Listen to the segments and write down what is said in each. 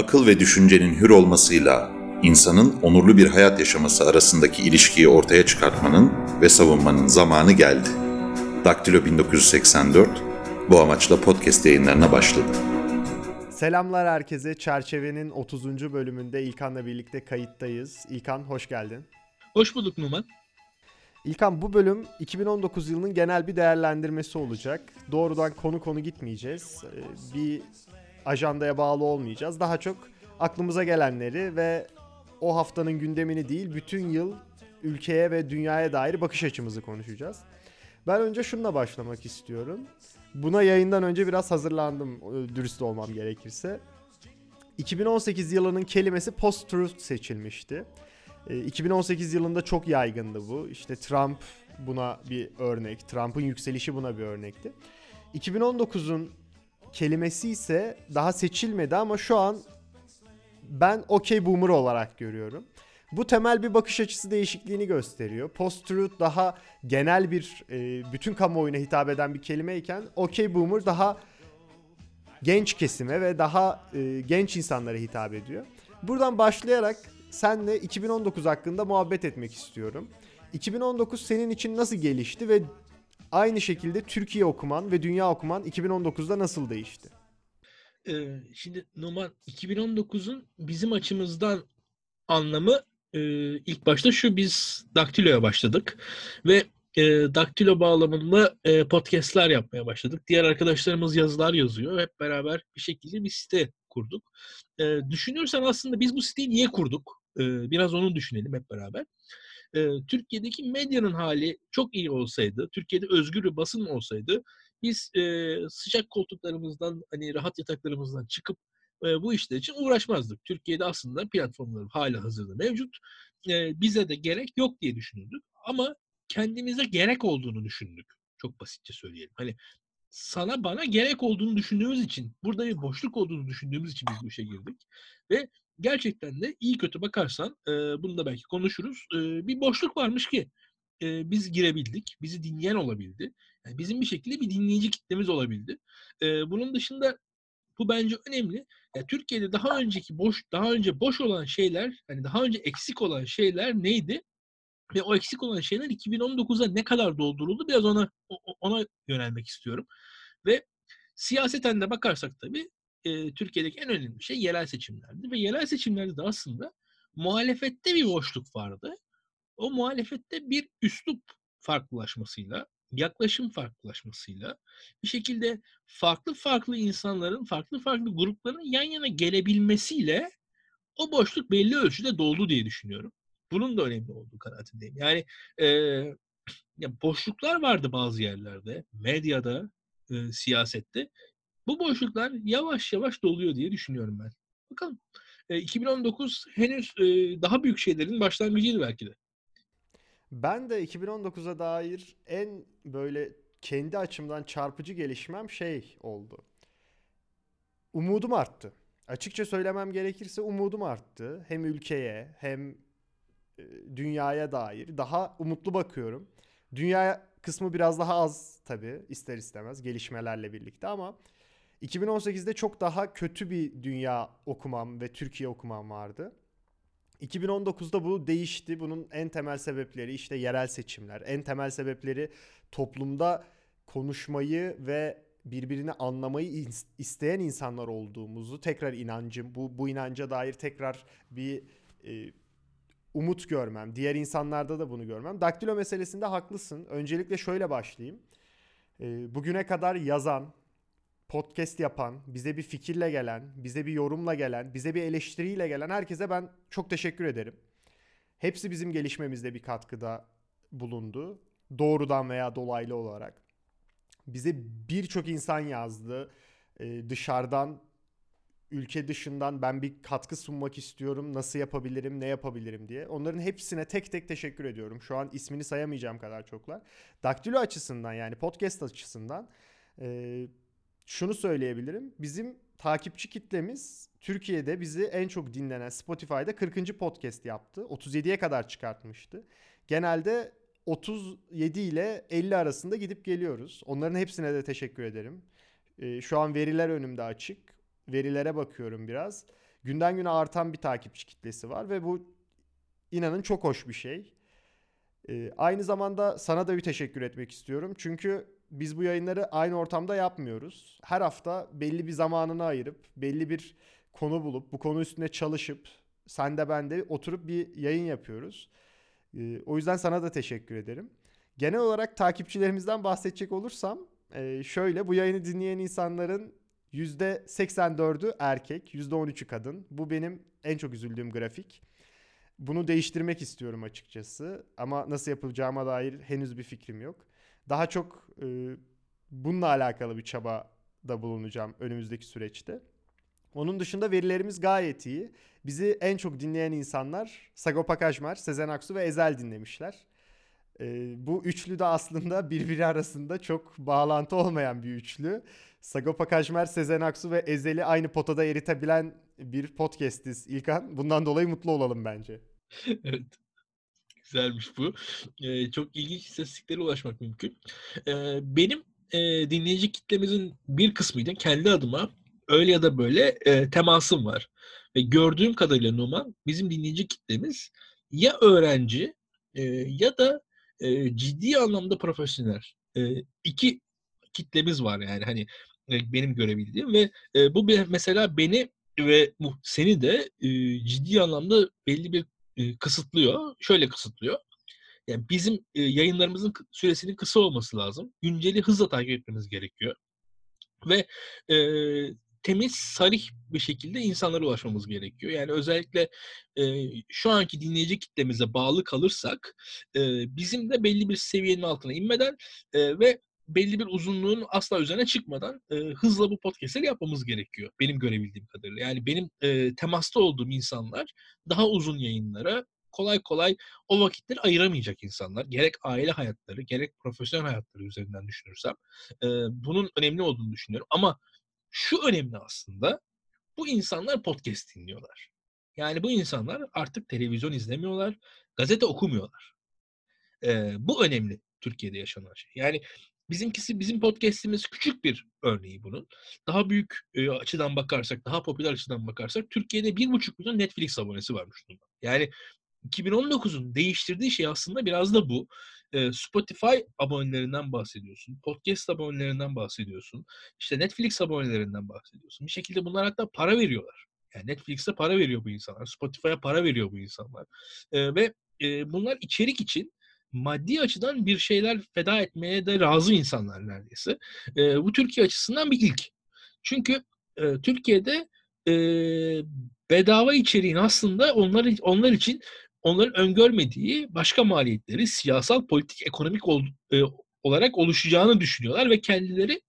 akıl ve düşüncenin hür olmasıyla insanın onurlu bir hayat yaşaması arasındaki ilişkiyi ortaya çıkartmanın ve savunmanın zamanı geldi. Daktilo 1984 bu amaçla podcast yayınlarına başladı. Selamlar herkese. Çerçevenin 30. bölümünde İlkan'la birlikte kayıttayız. İlkan hoş geldin. Hoş bulduk Numan. İlkan bu bölüm 2019 yılının genel bir değerlendirmesi olacak. Doğrudan konu konu gitmeyeceğiz. Ee, Bir ajandaya bağlı olmayacağız. Daha çok aklımıza gelenleri ve o haftanın gündemini değil, bütün yıl ülkeye ve dünyaya dair bakış açımızı konuşacağız. Ben önce şununla başlamak istiyorum. Buna yayından önce biraz hazırlandım e, dürüst olmam gerekirse. 2018 yılının kelimesi post-truth seçilmişti. E, 2018 yılında çok yaygındı bu. İşte Trump buna bir örnek. Trump'ın yükselişi buna bir örnekti. 2019'un kelimesi ise daha seçilmedi ama şu an ben okey boomer olarak görüyorum. Bu temel bir bakış açısı değişikliğini gösteriyor. Post-truth daha genel bir e, bütün kamuoyuna hitap eden bir kelimeyken okey boomer daha genç kesime ve daha e, genç insanlara hitap ediyor. Buradan başlayarak senle 2019 hakkında muhabbet etmek istiyorum. 2019 senin için nasıl gelişti ve aynı şekilde Türkiye okuman ve dünya okuman 2019'da nasıl değişti? Ee, şimdi Numan 2019'un bizim açımızdan anlamı e, ilk başta şu biz Daktilo'ya başladık ve e, Daktilo bağlamında e, podcastler yapmaya başladık. Diğer arkadaşlarımız yazılar yazıyor. Hep beraber bir şekilde bir site kurduk. E, düşünürsen aslında biz bu siteyi niye kurduk? E, biraz onu düşünelim hep beraber. E, Türkiye'deki medyanın hali çok iyi olsaydı, Türkiye'de özgür bir basın olsaydı biz e, sıcak koltuklarımızdan hani rahat yataklarımızdan çıkıp e, bu işler için uğraşmazdık. Türkiye'de aslında platformlar hala hazırda mevcut. E, bize de gerek yok diye düşünürdük. Ama kendimize gerek olduğunu düşündük. Çok basitçe söyleyelim. Hani sana bana gerek olduğunu düşündüğümüz için, burada bir boşluk olduğunu düşündüğümüz için biz bu işe girdik. Ve gerçekten de iyi kötü bakarsan, e, bunu da belki konuşuruz. E, bir boşluk varmış ki e, biz girebildik, bizi dinleyen olabildi. Yani bizim bir şekilde bir dinleyici kitlemiz olabildi. E, bunun dışında bu bence önemli. Yani Türkiye'de daha önceki boş, daha önce boş olan şeyler, hani daha önce eksik olan şeyler neydi? Ve o eksik olan şeyler 2019'a ne kadar dolduruldu? Biraz ona ona yönelmek istiyorum. Ve siyaseten de bakarsak tabii e, Türkiye'deki en önemli şey yerel seçimlerdi. Ve yerel seçimlerde de aslında muhalefette bir boşluk vardı. O muhalefette bir üslup farklılaşmasıyla, yaklaşım farklılaşmasıyla bir şekilde farklı farklı insanların, farklı farklı grupların yan yana gelebilmesiyle o boşluk belli ölçüde doldu diye düşünüyorum. Bunun da önemli olduğu kanaatindeyim. Yani e, ya boşluklar vardı bazı yerlerde, medyada, e, siyasette. Bu boşluklar yavaş yavaş doluyor diye düşünüyorum ben. Bakalım. E, 2019 henüz e, daha büyük şeylerin başlangıcıydı belki de. Ben de 2019'a dair en böyle kendi açımdan çarpıcı gelişmem şey oldu. Umudum arttı. Açıkça söylemem gerekirse umudum arttı. Hem ülkeye hem e, dünyaya dair daha umutlu bakıyorum. Dünya kısmı biraz daha az tabii ister istemez gelişmelerle birlikte ama 2018'de çok daha kötü bir dünya okumam ve Türkiye okumam vardı. 2019'da bu değişti. Bunun en temel sebepleri işte yerel seçimler. En temel sebepleri toplumda konuşmayı ve birbirini anlamayı isteyen insanlar olduğumuzu tekrar inancım bu bu inanca dair tekrar bir e, umut görmem. Diğer insanlarda da bunu görmem. Daktilo meselesinde haklısın. Öncelikle şöyle başlayayım. E, bugüne kadar yazan, podcast yapan, bize bir fikirle gelen, bize bir yorumla gelen, bize bir eleştiriyle gelen herkese ben çok teşekkür ederim. Hepsi bizim gelişmemizde bir katkıda bulundu. Doğrudan veya dolaylı olarak. Bize birçok insan yazdı. Ee, dışarıdan, ülke dışından ben bir katkı sunmak istiyorum. Nasıl yapabilirim, ne yapabilirim diye. Onların hepsine tek tek teşekkür ediyorum. Şu an ismini sayamayacağım kadar çoklar. Daktilo açısından yani podcast açısından... E, şunu söyleyebilirim. Bizim takipçi kitlemiz Türkiye'de bizi en çok dinlenen Spotify'da 40. podcast yaptı. 37'ye kadar çıkartmıştı. Genelde 37 ile 50 arasında gidip geliyoruz. Onların hepsine de teşekkür ederim. Ee, şu an veriler önümde açık. Verilere bakıyorum biraz. günden güne artan bir takipçi kitlesi var ve bu inanın çok hoş bir şey. Ee, aynı zamanda sana da bir teşekkür etmek istiyorum. Çünkü biz bu yayınları aynı ortamda yapmıyoruz. Her hafta belli bir zamanını ayırıp, belli bir konu bulup, bu konu üstüne çalışıp, sen de ben de oturup bir yayın yapıyoruz. Ee, o yüzden sana da teşekkür ederim. Genel olarak takipçilerimizden bahsedecek olursam, e, şöyle bu yayını dinleyen insanların %84'ü erkek, %13'ü kadın. Bu benim en çok üzüldüğüm grafik. Bunu değiştirmek istiyorum açıkçası ama nasıl yapılacağıma dair henüz bir fikrim yok. Daha çok e, bununla alakalı bir çaba da bulunacağım önümüzdeki süreçte. Onun dışında verilerimiz gayet iyi. Bizi en çok dinleyen insanlar Sagopa Kajmer, Sezen Aksu ve Ezel dinlemişler. E, bu üçlü de aslında birbiri arasında çok bağlantı olmayan bir üçlü. Sagopa Kajmer, Sezen Aksu ve Ezel'i aynı potada eritebilen bir podcastiz İlkan. Bundan dolayı mutlu olalım bence. Evet. Güzelmiş bu. Ee, çok ilginç istatistiklere ulaşmak mümkün. Ee, benim e, dinleyici kitlemizin bir kısmıyla kendi adıma öyle ya da böyle e, temasım var. Ve gördüğüm kadarıyla Numan bizim dinleyici kitlemiz ya öğrenci e, ya da e, ciddi anlamda profesyonel. E, iki kitlemiz var yani hani e, benim görebildiğim ve e, bu mesela beni ve seni de e, ciddi anlamda belli bir e, kısıtlıyor. Şöyle kısıtlıyor. Yani bizim e, yayınlarımızın süresinin kısa olması lazım. Günceli hızla takip etmemiz gerekiyor. Ve e, temiz, sarih bir şekilde insanlara ulaşmamız gerekiyor. Yani özellikle e, şu anki dinleyici kitlemize bağlı kalırsak e, bizim de belli bir seviyenin altına inmeden e, ve belli bir uzunluğun asla üzerine çıkmadan e, hızla bu podcastleri yapmamız gerekiyor. Benim görebildiğim kadarıyla. Yani benim e, temasta olduğum insanlar daha uzun yayınlara kolay kolay o vakitleri ayıramayacak insanlar. Gerek aile hayatları, gerek profesyonel hayatları üzerinden düşünürsem e, bunun önemli olduğunu düşünüyorum. Ama şu önemli aslında, bu insanlar podcast dinliyorlar. Yani bu insanlar artık televizyon izlemiyorlar, gazete okumuyorlar. E, bu önemli Türkiye'de yaşanan şey. Yani bizimkisi, bizim podcast'imiz küçük bir örneği bunun. Daha büyük e, açıdan bakarsak, daha popüler açıdan bakarsak Türkiye'de 1,5 milyon Netflix abonesi varmış durumda. Yani 2019'un değiştirdiği şey aslında biraz da bu. E, Spotify abonelerinden bahsediyorsun, podcast abonelerinden bahsediyorsun, işte Netflix abonelerinden bahsediyorsun. Bir şekilde bunlar hatta para veriyorlar. Yani Netflix'e para veriyor bu insanlar, Spotify'a para veriyor bu insanlar. E, ve e, bunlar içerik için maddi açıdan bir şeyler feda etmeye de razı insanlar neredeyse. E, bu Türkiye açısından bir ilk. Çünkü e, Türkiye'de e, bedava içeriğin aslında onlar onlar için onların öngörmediği başka maliyetleri siyasal, politik, ekonomik ol, e, olarak oluşacağını düşünüyorlar ve kendileri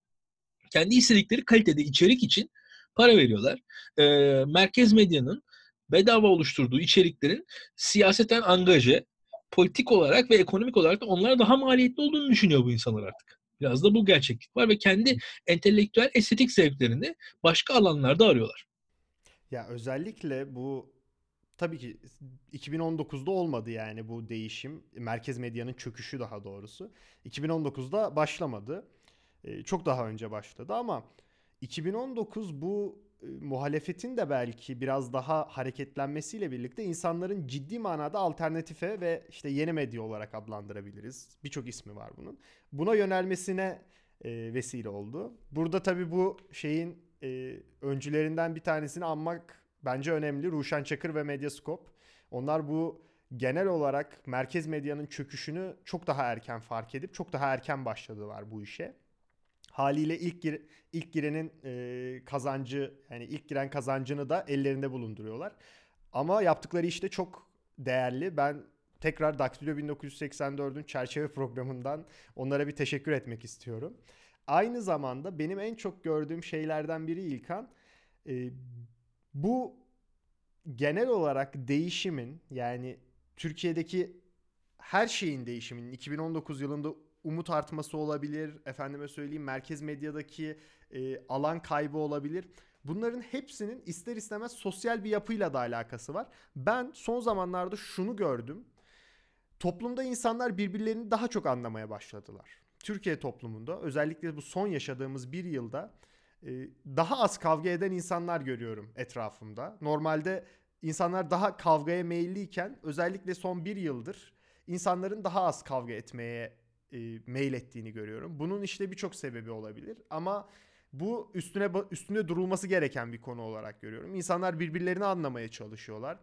kendi istedikleri kalitede içerik için para veriyorlar. E, merkez medyanın bedava oluşturduğu içeriklerin siyaseten angaje, politik olarak ve ekonomik olarak da onlara daha maliyetli olduğunu düşünüyor bu insanlar artık. Biraz da bu gerçeklik var ve kendi entelektüel estetik zevklerini başka alanlarda arıyorlar. Ya özellikle bu tabii ki 2019'da olmadı yani bu değişim. Merkez medyanın çöküşü daha doğrusu. 2019'da başlamadı. Çok daha önce başladı ama 2019 bu muhalefetin de belki biraz daha hareketlenmesiyle birlikte insanların ciddi manada alternatife ve işte yeni medya olarak adlandırabiliriz. Birçok ismi var bunun. Buna yönelmesine e, vesile oldu. Burada tabii bu şeyin e, öncülerinden bir tanesini anmak bence önemli. Ruşen Çakır ve Medyascope. Onlar bu genel olarak merkez medyanın çöküşünü çok daha erken fark edip çok daha erken başladılar bu işe. Haliyle ilk gir- ilk girenin e, kazancı yani ilk giren kazancını da ellerinde bulunduruyorlar. Ama yaptıkları işte çok değerli. Ben tekrar Daktilo 1984'ün çerçeve programından onlara bir teşekkür etmek istiyorum. Aynı zamanda benim en çok gördüğüm şeylerden biri İlkan e, bu genel olarak değişimin yani Türkiye'deki her şeyin değişiminin 2019 yılında umut artması olabilir. Efendime söyleyeyim merkez medyadaki e, alan kaybı olabilir. Bunların hepsinin ister istemez sosyal bir yapıyla da alakası var. Ben son zamanlarda şunu gördüm. Toplumda insanlar birbirlerini daha çok anlamaya başladılar. Türkiye toplumunda özellikle bu son yaşadığımız bir yılda e, daha az kavga eden insanlar görüyorum etrafımda. Normalde insanlar daha kavgaya meyilliyken özellikle son bir yıldır insanların daha az kavga etmeye e, meylettiğini görüyorum. Bunun işte birçok sebebi olabilir ama bu üstüne üstüne durulması gereken bir konu olarak görüyorum. İnsanlar birbirlerini anlamaya çalışıyorlar.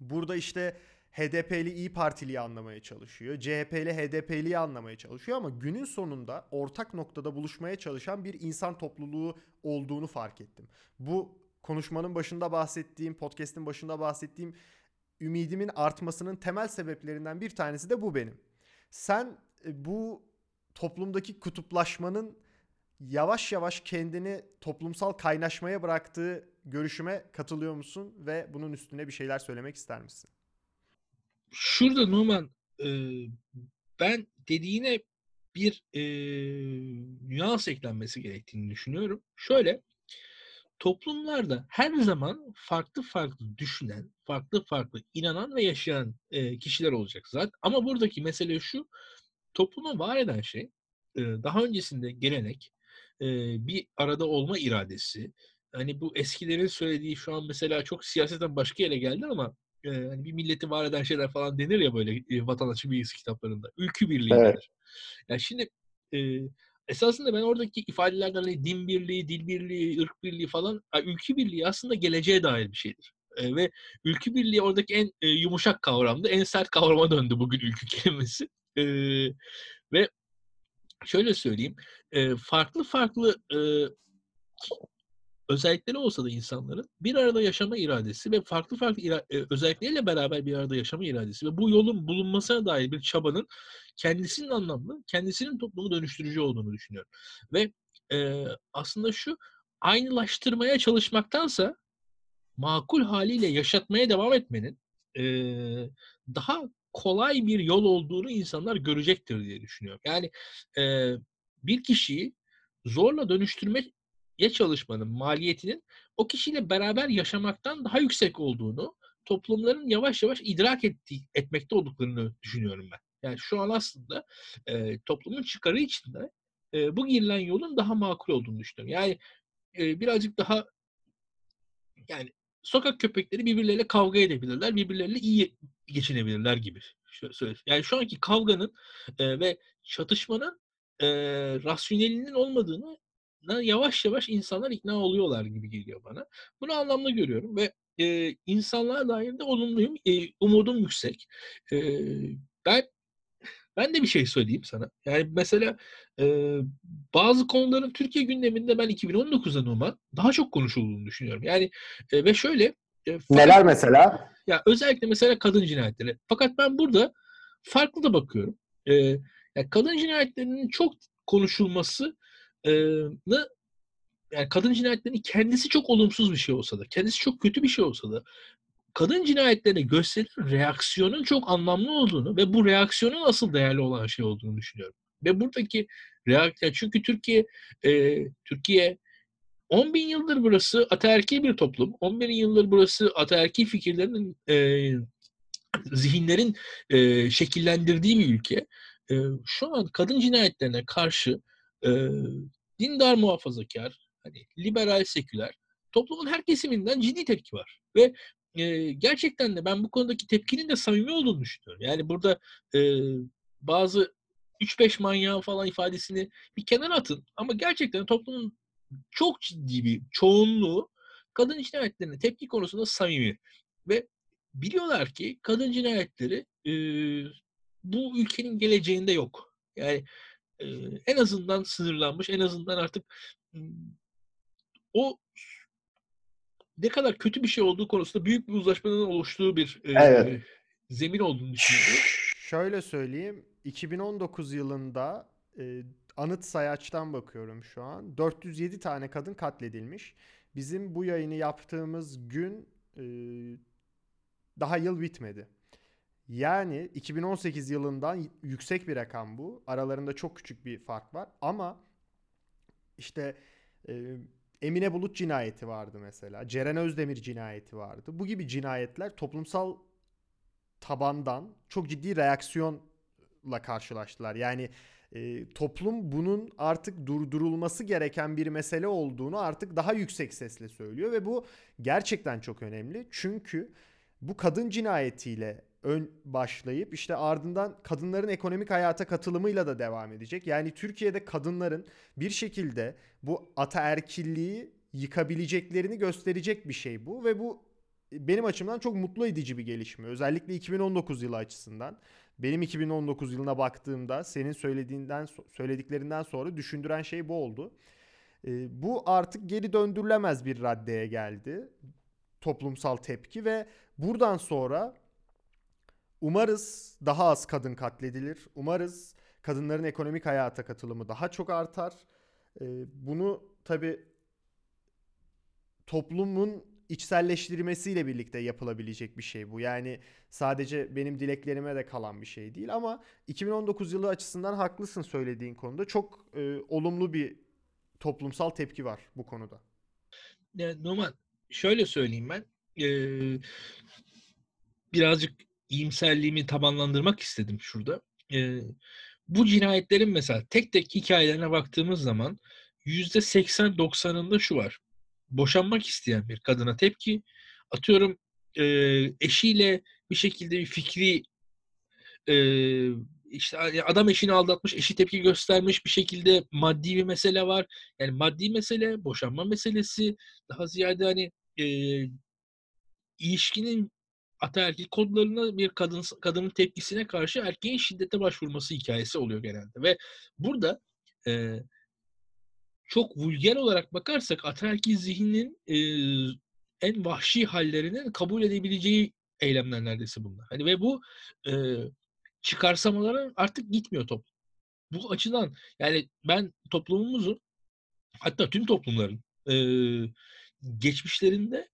Burada işte HDP'li İyi Partili'yi anlamaya çalışıyor. CHP'li HDP'liyi anlamaya çalışıyor ama günün sonunda ortak noktada buluşmaya çalışan bir insan topluluğu olduğunu fark ettim. Bu konuşmanın başında bahsettiğim, podcast'in başında bahsettiğim ümidimin artmasının temel sebeplerinden bir tanesi de bu benim. Sen bu toplumdaki kutuplaşmanın yavaş yavaş kendini toplumsal kaynaşmaya bıraktığı görüşüme katılıyor musun ve bunun üstüne bir şeyler söylemek ister misin? Şurada Numan e, ben dediğine bir e, nüans eklenmesi gerektiğini düşünüyorum. Şöyle toplumlarda her zaman farklı farklı düşünen, farklı farklı inanan ve yaşayan e, kişiler olacak zaten. Ama buradaki mesele şu, toplumu var eden şey daha öncesinde gelenek, bir arada olma iradesi. Hani bu eskilerin söylediği şu an mesela çok siyaseten başka yere geldi ama hani bir milleti var eden şeyler falan denir ya böyle vatandaşın bilgisi kitaplarında. Ülkü birliği Evet. denir. Yani şimdi esasında ben oradaki ifadelerden hani din birliği, dil birliği, ırk birliği falan ülkü birliği aslında geleceğe dair bir şeydir. Ve ülkü birliği oradaki en e, yumuşak kavramdı. En sert kavrama döndü bugün ülkü kelimesi. E, ve şöyle söyleyeyim. e, farklı farklı e, özellikleri olsa da insanların bir arada yaşama iradesi ve farklı farklı ira- özellikleriyle beraber bir arada yaşama iradesi ve bu yolun bulunmasına dair bir çabanın kendisinin anlamlı, kendisinin toplumu dönüştürücü olduğunu düşünüyorum. Ve e, aslında şu aynılaştırmaya çalışmaktansa makul haliyle yaşatmaya devam etmenin e, daha kolay bir yol olduğunu insanlar görecektir diye düşünüyorum. Yani e, bir kişiyi zorla dönüştürmeye çalışmanın maliyetinin o kişiyle beraber yaşamaktan daha yüksek olduğunu toplumların yavaş yavaş idrak ettiği, etmekte olduklarını düşünüyorum ben. Yani şu an aslında e, toplumun çıkarı içinde e, bu girilen yolun daha makul olduğunu düşünüyorum. Yani e, birazcık daha yani sokak köpekleri birbirleriyle kavga edebilirler, birbirleriyle iyi geçinebilirler gibi. Şöyle. Yani şu anki kavganın e, ve çatışmanın e, rasyonelinin olmadığını yavaş yavaş insanlar ikna oluyorlar gibi geliyor bana. Bunu anlamlı görüyorum ve e, insanlığa dair de olumluyum. E, umudum yüksek. E, ben ben de bir şey söyleyeyim sana. Yani mesela e, bazı konuların Türkiye gündeminde ben 2019'da Numan daha çok konuşulduğunu düşünüyorum. Yani e, ve şöyle e, fakat- Neler mesela? ya özellikle mesela kadın cinayetleri. Fakat ben burada farklı da bakıyorum. Ee, ya kadın cinayetlerinin çok konuşulması e, yani kadın cinayetlerinin kendisi çok olumsuz bir şey olsa da, kendisi çok kötü bir şey olsa da kadın cinayetlerine gösterilen reaksiyonun çok anlamlı olduğunu ve bu reaksiyonun asıl değerli olan şey olduğunu düşünüyorum. Ve buradaki reaksiyon çünkü Türkiye e, Türkiye 10 bin yıldır burası ataerkil bir toplum. 10 bin yıldır burası ataerkil fikirlerin, e, zihinlerin e, şekillendirdiği bir ülke. E, şu an kadın cinayetlerine karşı e, dindar muhafazakar, hani liberal seküler toplumun her kesiminden ciddi tepki var. Ve e, gerçekten de ben bu konudaki tepkinin de samimi olduğunu düşünüyorum. Yani burada e, bazı 3-5 manyağın falan ifadesini bir kenara atın. Ama gerçekten toplumun çok ciddi bir çoğunluğu kadın cinayetlerine tepki konusunda samimi. Ve biliyorlar ki kadın cinayetleri e, bu ülkenin geleceğinde yok. Yani e, en azından sınırlanmış, en azından artık m, o ne kadar kötü bir şey olduğu konusunda büyük bir uzlaşmanın oluştuğu bir e, Evet. zemin olduğunu düşünüyorum. Şöyle söyleyeyim. 2019 yılında e, anıt sayaçtan bakıyorum şu an. 407 tane kadın katledilmiş. Bizim bu yayını yaptığımız gün e, daha yıl bitmedi. Yani 2018 yılından yüksek bir rakam bu. Aralarında çok küçük bir fark var. Ama işte e, Emine Bulut cinayeti vardı mesela. Ceren Özdemir cinayeti vardı. Bu gibi cinayetler toplumsal tabandan çok ciddi reaksiyonla karşılaştılar. Yani e, toplum bunun artık durdurulması gereken bir mesele olduğunu artık daha yüksek sesle söylüyor ve bu gerçekten çok önemli. Çünkü bu kadın cinayetiyle ön başlayıp işte ardından kadınların ekonomik hayata katılımıyla da devam edecek. Yani Türkiye'de kadınların bir şekilde bu ataerkilliği yıkabileceklerini gösterecek bir şey bu ve bu benim açımdan çok mutlu edici bir gelişme. Özellikle 2019 yılı açısından. Benim 2019 yılına baktığımda senin söylediğinden söylediklerinden sonra düşündüren şey bu oldu. E, bu artık geri döndürülemez bir raddeye geldi. Toplumsal tepki ve buradan sonra umarız daha az kadın katledilir. Umarız kadınların ekonomik hayata katılımı daha çok artar. E, bunu tabi toplumun içselleştirmesiyle birlikte yapılabilecek bir şey bu. Yani sadece benim dileklerime de kalan bir şey değil ama 2019 yılı açısından haklısın söylediğin konuda. Çok e, olumlu bir toplumsal tepki var bu konuda. Yani Numan şöyle söyleyeyim ben. Ee, birazcık iyimserliğimi tabanlandırmak istedim şurada. Ee, bu cinayetlerin mesela tek tek hikayelerine baktığımız zaman %80-90'ında şu var boşanmak isteyen bir kadına tepki atıyorum e, eşiyle bir şekilde bir fikri e, işte adam eşini aldatmış, eşi tepki göstermiş bir şekilde maddi bir mesele var. Yani maddi mesele, boşanma meselesi daha ziyade hani e, ilişkinin ataerkil kodlarına bir kadın kadının tepkisine karşı erkeğin şiddete başvurması hikayesi oluyor genelde ve burada e, çok vulger olarak bakarsak ataerkil zihnin e, en vahşi hallerinin kabul edebileceği eylemler neredeyse bunlar. Hani ve bu e, çıkarsamalara artık gitmiyor toplum. Bu açıdan yani ben toplumumuzun hatta tüm toplumların e, geçmişlerinde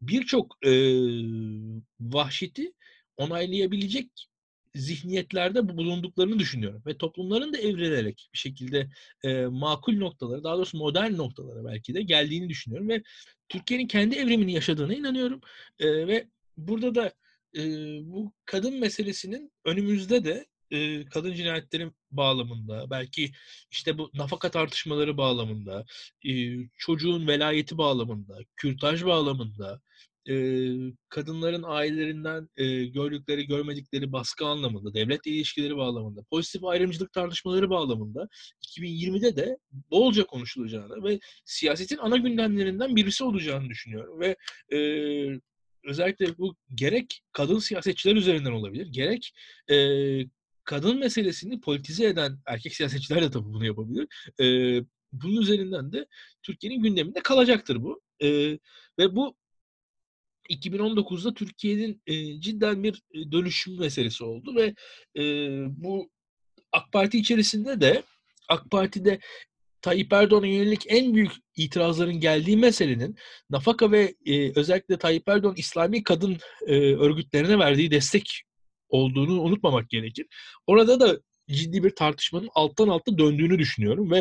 birçok e, vahşeti onaylayabilecek zihniyetlerde bulunduklarını düşünüyorum. Ve toplumların da evrilerek bir şekilde e, makul noktalara, daha doğrusu modern noktalara belki de geldiğini düşünüyorum. Ve Türkiye'nin kendi evrimini yaşadığına inanıyorum. E, ve burada da e, bu kadın meselesinin önümüzde de e, kadın cinayetlerin bağlamında, belki işte bu nafaka tartışmaları bağlamında, e, çocuğun velayeti bağlamında, kürtaj bağlamında, e, kadınların ailelerinden e, gördükleri, görmedikleri baskı anlamında, devlet ilişkileri bağlamında, pozitif ayrımcılık tartışmaları bağlamında 2020'de de bolca konuşulacağını ve siyasetin ana gündemlerinden birisi olacağını düşünüyorum. Ve e, özellikle bu gerek kadın siyasetçiler üzerinden olabilir, gerek e, kadın meselesini politize eden erkek siyasetçiler de tabii bunu yapabilir. E, bunun üzerinden de Türkiye'nin gündeminde kalacaktır bu. E, ve bu 2019'da Türkiye'nin e, cidden bir dönüşüm meselesi oldu ve e, bu AK Parti içerisinde de AK Parti'de Tayyip Erdoğan'a yönelik en büyük itirazların geldiği meselenin nafaka ve e, özellikle Tayyip Erdoğan İslami kadın e, örgütlerine verdiği destek olduğunu unutmamak gerekir. Orada da ciddi bir tartışmanın alttan alta döndüğünü düşünüyorum ve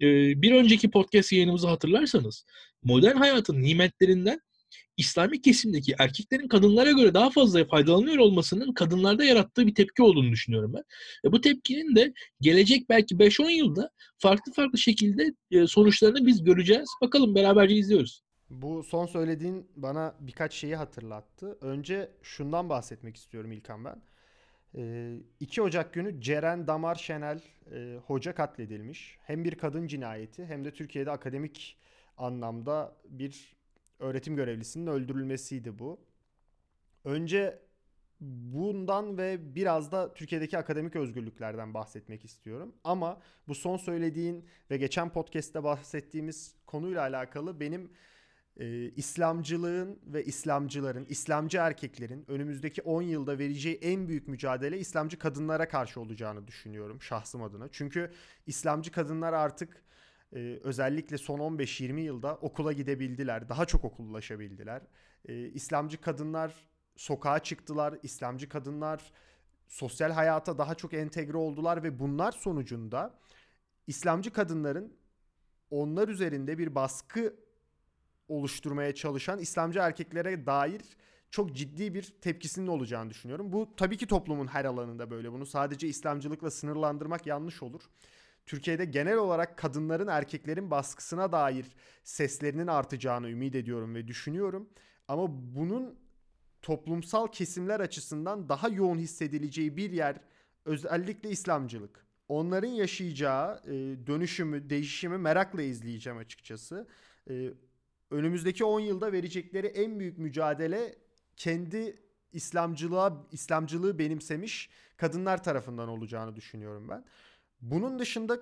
e, bir önceki podcast yayınımızı hatırlarsanız modern hayatın nimetlerinden İslami kesimdeki erkeklerin kadınlara göre daha fazla faydalanıyor olmasının kadınlarda yarattığı bir tepki olduğunu düşünüyorum ben. Ve bu tepkinin de gelecek belki 5-10 yılda farklı farklı şekilde e, sonuçlarını biz göreceğiz. Bakalım beraberce izliyoruz. Bu son söylediğin bana birkaç şeyi hatırlattı. Önce şundan bahsetmek istiyorum İlkan ben. 2 Ocak günü Ceren Damar Şenel e, hoca katledilmiş. Hem bir kadın cinayeti hem de Türkiye'de akademik anlamda bir öğretim görevlisinin öldürülmesiydi bu. Önce bundan ve biraz da Türkiye'deki akademik özgürlüklerden bahsetmek istiyorum. Ama bu son söylediğin ve geçen podcast'te bahsettiğimiz konuyla alakalı benim e, İslamcılığın ve İslamcıların, İslamcı erkeklerin önümüzdeki 10 yılda vereceği en büyük mücadele İslamcı kadınlara karşı olacağını düşünüyorum şahsım adına. Çünkü İslamcı kadınlar artık e, özellikle son 15-20 yılda okula gidebildiler. Daha çok okullaşabildiler. E, İslamcı kadınlar sokağa çıktılar. İslamcı kadınlar sosyal hayata daha çok entegre oldular ve bunlar sonucunda İslamcı kadınların onlar üzerinde bir baskı oluşturmaya çalışan İslamcı erkeklere dair çok ciddi bir tepkisinin olacağını düşünüyorum. Bu tabii ki toplumun her alanında böyle. Bunu sadece İslamcılıkla sınırlandırmak yanlış olur. Türkiye'de genel olarak kadınların erkeklerin baskısına dair seslerinin artacağını ümit ediyorum ve düşünüyorum. Ama bunun toplumsal kesimler açısından daha yoğun hissedileceği bir yer özellikle İslamcılık. Onların yaşayacağı e, dönüşümü, değişimi merakla izleyeceğim açıkçası. E, önümüzdeki 10 yılda verecekleri en büyük mücadele kendi İslamcılığa İslamcılığı benimsemiş kadınlar tarafından olacağını düşünüyorum ben. Bunun dışında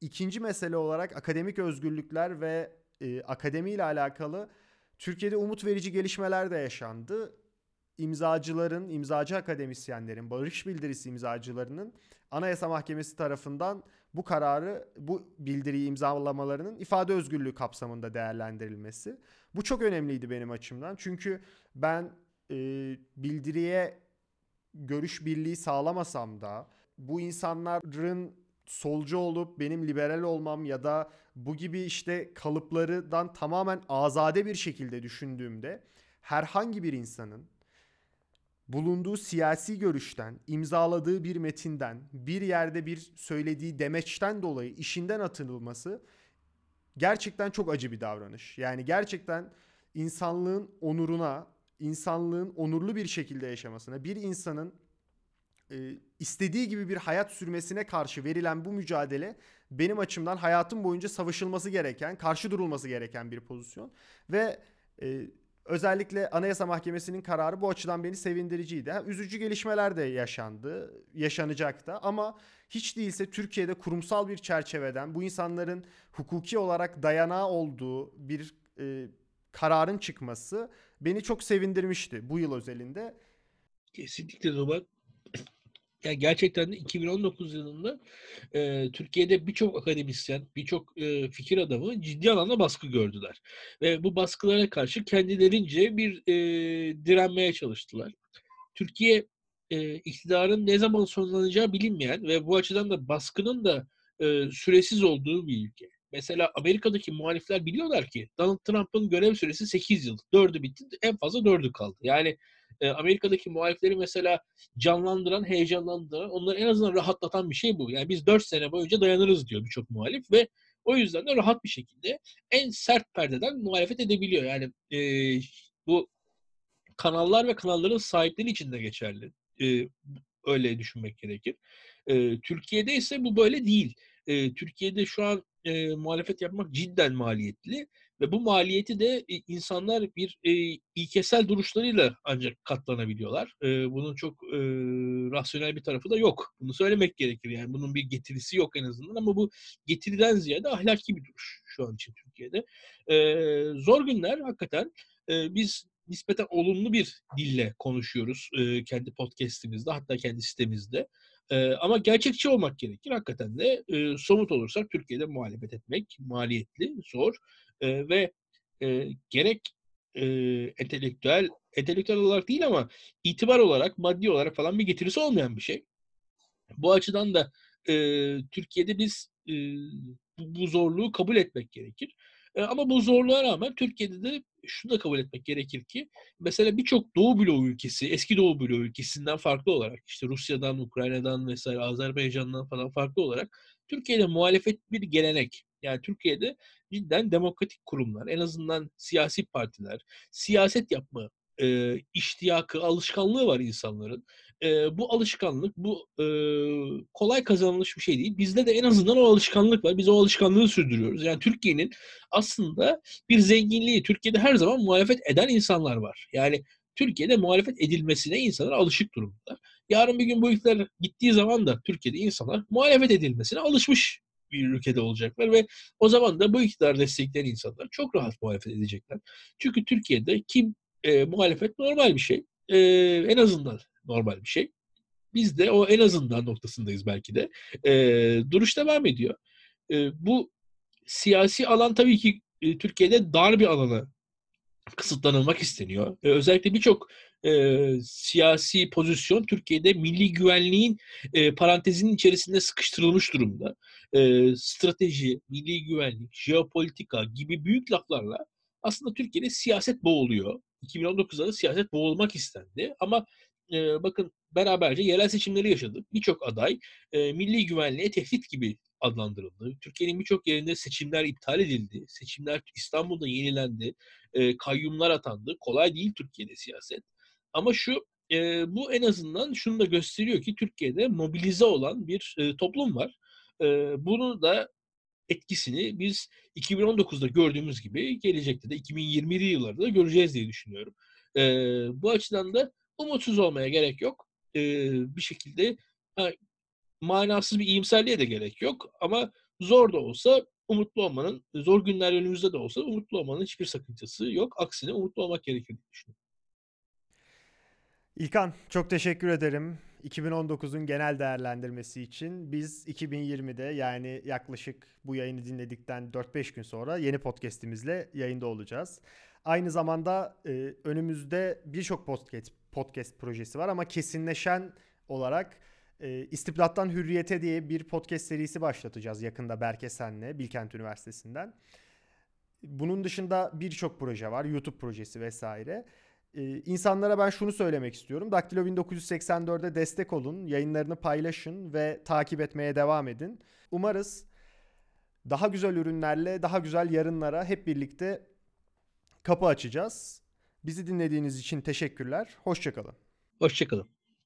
ikinci mesele olarak akademik özgürlükler ve e, akademiyle alakalı Türkiye'de umut verici gelişmeler de yaşandı. İmzacıların, imzacı akademisyenlerin, barış bildirisi imzacılarının Anayasa Mahkemesi tarafından bu kararı, bu bildiriyi imzalamalarının ifade özgürlüğü kapsamında değerlendirilmesi. Bu çok önemliydi benim açımdan. Çünkü ben e, bildiriye görüş birliği sağlamasam da bu insanların solcu olup benim liberal olmam ya da bu gibi işte kalıplardan tamamen azade bir şekilde düşündüğümde herhangi bir insanın bulunduğu siyasi görüşten, imzaladığı bir metinden, bir yerde bir söylediği demeçten dolayı işinden atılması gerçekten çok acı bir davranış. Yani gerçekten insanlığın onuruna, insanlığın onurlu bir şekilde yaşamasına, bir insanın e, istediği gibi bir hayat sürmesine karşı verilen bu mücadele benim açımdan hayatım boyunca savaşılması gereken, karşı durulması gereken bir pozisyon ve e, özellikle Anayasa Mahkemesi'nin kararı bu açıdan beni sevindiriciydi. Üzücü gelişmeler de yaşandı, yaşanacak da ama hiç değilse Türkiye'de kurumsal bir çerçeveden bu insanların hukuki olarak dayanağı olduğu bir e, kararın çıkması beni çok sevindirmişti bu yıl özelinde. Kesinlikle Numan. Yani gerçekten de 2019 yılında e, Türkiye'de birçok akademisyen, birçok e, fikir adamı ciddi anlamda baskı gördüler. Ve bu baskılara karşı kendilerince bir e, direnmeye çalıştılar. Türkiye e, iktidarın ne zaman sonlanacağı bilinmeyen ve bu açıdan da baskının da e, süresiz olduğu bir ülke. Mesela Amerika'daki muhalifler biliyorlar ki Donald Trump'ın görev süresi 8 yıl. 4'ü bitti, en fazla 4'ü kaldı. Yani e, Amerika'daki muhalifleri mesela canlandıran, heyecanlandıran, onları en azından rahatlatan bir şey bu. Yani biz 4 sene boyunca dayanırız diyor birçok muhalif ve o yüzden de rahat bir şekilde en sert perdeden muhalefet edebiliyor. Yani e, bu kanallar ve kanalların sahipleri için de geçerli. E, öyle düşünmek gerekir. E, Türkiye'de ise bu böyle değil. E, Türkiye'de şu an e, muhalefet yapmak cidden maliyetli ve bu maliyeti de e, insanlar bir e, ilkesel duruşlarıyla ancak katlanabiliyorlar. E, bunun çok e, rasyonel bir tarafı da yok. Bunu söylemek gerekir yani bunun bir getirisi yok en azından ama bu getiriden ziyade ahlaki bir duruş şu an için Türkiye'de. E, zor günler hakikaten. E, biz nispeten olumlu bir dille konuşuyoruz e, kendi podcast'imizde hatta kendi sitemizde. E, ama gerçekçi olmak gerekir. Hakikaten de e, somut olursak Türkiye'de muhalefet etmek maliyetli, zor e, ve e, gerek e, entelektüel, entelektüel olarak değil ama itibar olarak, maddi olarak falan bir getirisi olmayan bir şey. Bu açıdan da e, Türkiye'de biz e, bu, zorluğu kabul etmek gerekir. E, ama bu zorluğa rağmen Türkiye'de de şunu da kabul etmek gerekir ki mesela birçok Doğu bloğu ülkesi, eski Doğu bloğu ülkesinden farklı olarak işte Rusya'dan, Ukrayna'dan vesaire Azerbaycan'dan falan farklı olarak Türkiye'de muhalefet bir gelenek. Yani Türkiye'de cidden demokratik kurumlar, en azından siyasi partiler, siyaset yapma e, iştiyakı, alışkanlığı var insanların. E, bu alışkanlık, bu e, kolay kazanılmış bir şey değil. Bizde de en azından o alışkanlık var. Biz o alışkanlığı sürdürüyoruz. Yani Türkiye'nin aslında bir zenginliği, Türkiye'de her zaman muhalefet eden insanlar var. Yani Türkiye'de muhalefet edilmesine insanlar alışık durumda. Yarın bir gün bu iktidar gittiği zaman da Türkiye'de insanlar muhalefet edilmesine alışmış bir ülkede olacaklar ve o zaman da bu iktidar destekleyen insanlar çok rahat muhalefet edecekler. Çünkü Türkiye'de kim e, muhalefet normal bir şey. E, en azından normal bir şey. Biz de o en azından noktasındayız belki de. E, duruş devam ediyor. E, bu siyasi alan tabii ki e, Türkiye'de dar bir alana kısıtlanılmak isteniyor. E, özellikle birçok e, siyasi pozisyon Türkiye'de milli güvenliğin e, parantezinin içerisinde sıkıştırılmış durumda. E, strateji, milli güvenlik, jeopolitika gibi büyük laflarla aslında Türkiye'de siyaset boğuluyor. 2019'da da siyaset boğulmak istendi ama e, bakın beraberce yerel seçimleri yaşadık. Birçok aday e, milli güvenliğe tehdit gibi adlandırıldı. Türkiye'nin birçok yerinde seçimler iptal edildi. Seçimler İstanbul'da yenilendi. E, kayyumlar atandı. Kolay değil Türkiye'de siyaset. Ama şu e, bu en azından şunu da gösteriyor ki Türkiye'de mobilize olan bir e, toplum var. E, bunu da etkisini biz 2019'da gördüğümüz gibi gelecekte de 2020'li yıllarda da göreceğiz diye düşünüyorum. E, bu açıdan da umutsuz olmaya gerek yok. E, bir şekilde ha, manasız bir iyimserliğe de gerek yok ama zor da olsa umutlu olmanın, zor günler önümüzde de olsa umutlu olmanın hiçbir sakıncası yok. Aksine umutlu olmak gerekir diye düşünüyorum. İlkan çok teşekkür ederim. 2019'un genel değerlendirmesi için biz 2020'de yani yaklaşık bu yayını dinledikten 4-5 gün sonra yeni podcast'imizle yayında olacağız. Aynı zamanda e, önümüzde birçok podcast, podcast projesi var ama kesinleşen olarak e, İstibdattan Hürriyete diye bir podcast serisi başlatacağız yakında Berke Sen'le Bilkent Üniversitesi'nden. Bunun dışında birçok proje var. YouTube projesi vesaire. Ee, insanlara ben şunu söylemek istiyorum. Daktilo 1984'e destek olun, yayınlarını paylaşın ve takip etmeye devam edin. Umarız daha güzel ürünlerle, daha güzel yarınlara hep birlikte kapı açacağız. Bizi dinlediğiniz için teşekkürler. Hoşçakalın. Hoşçakalın.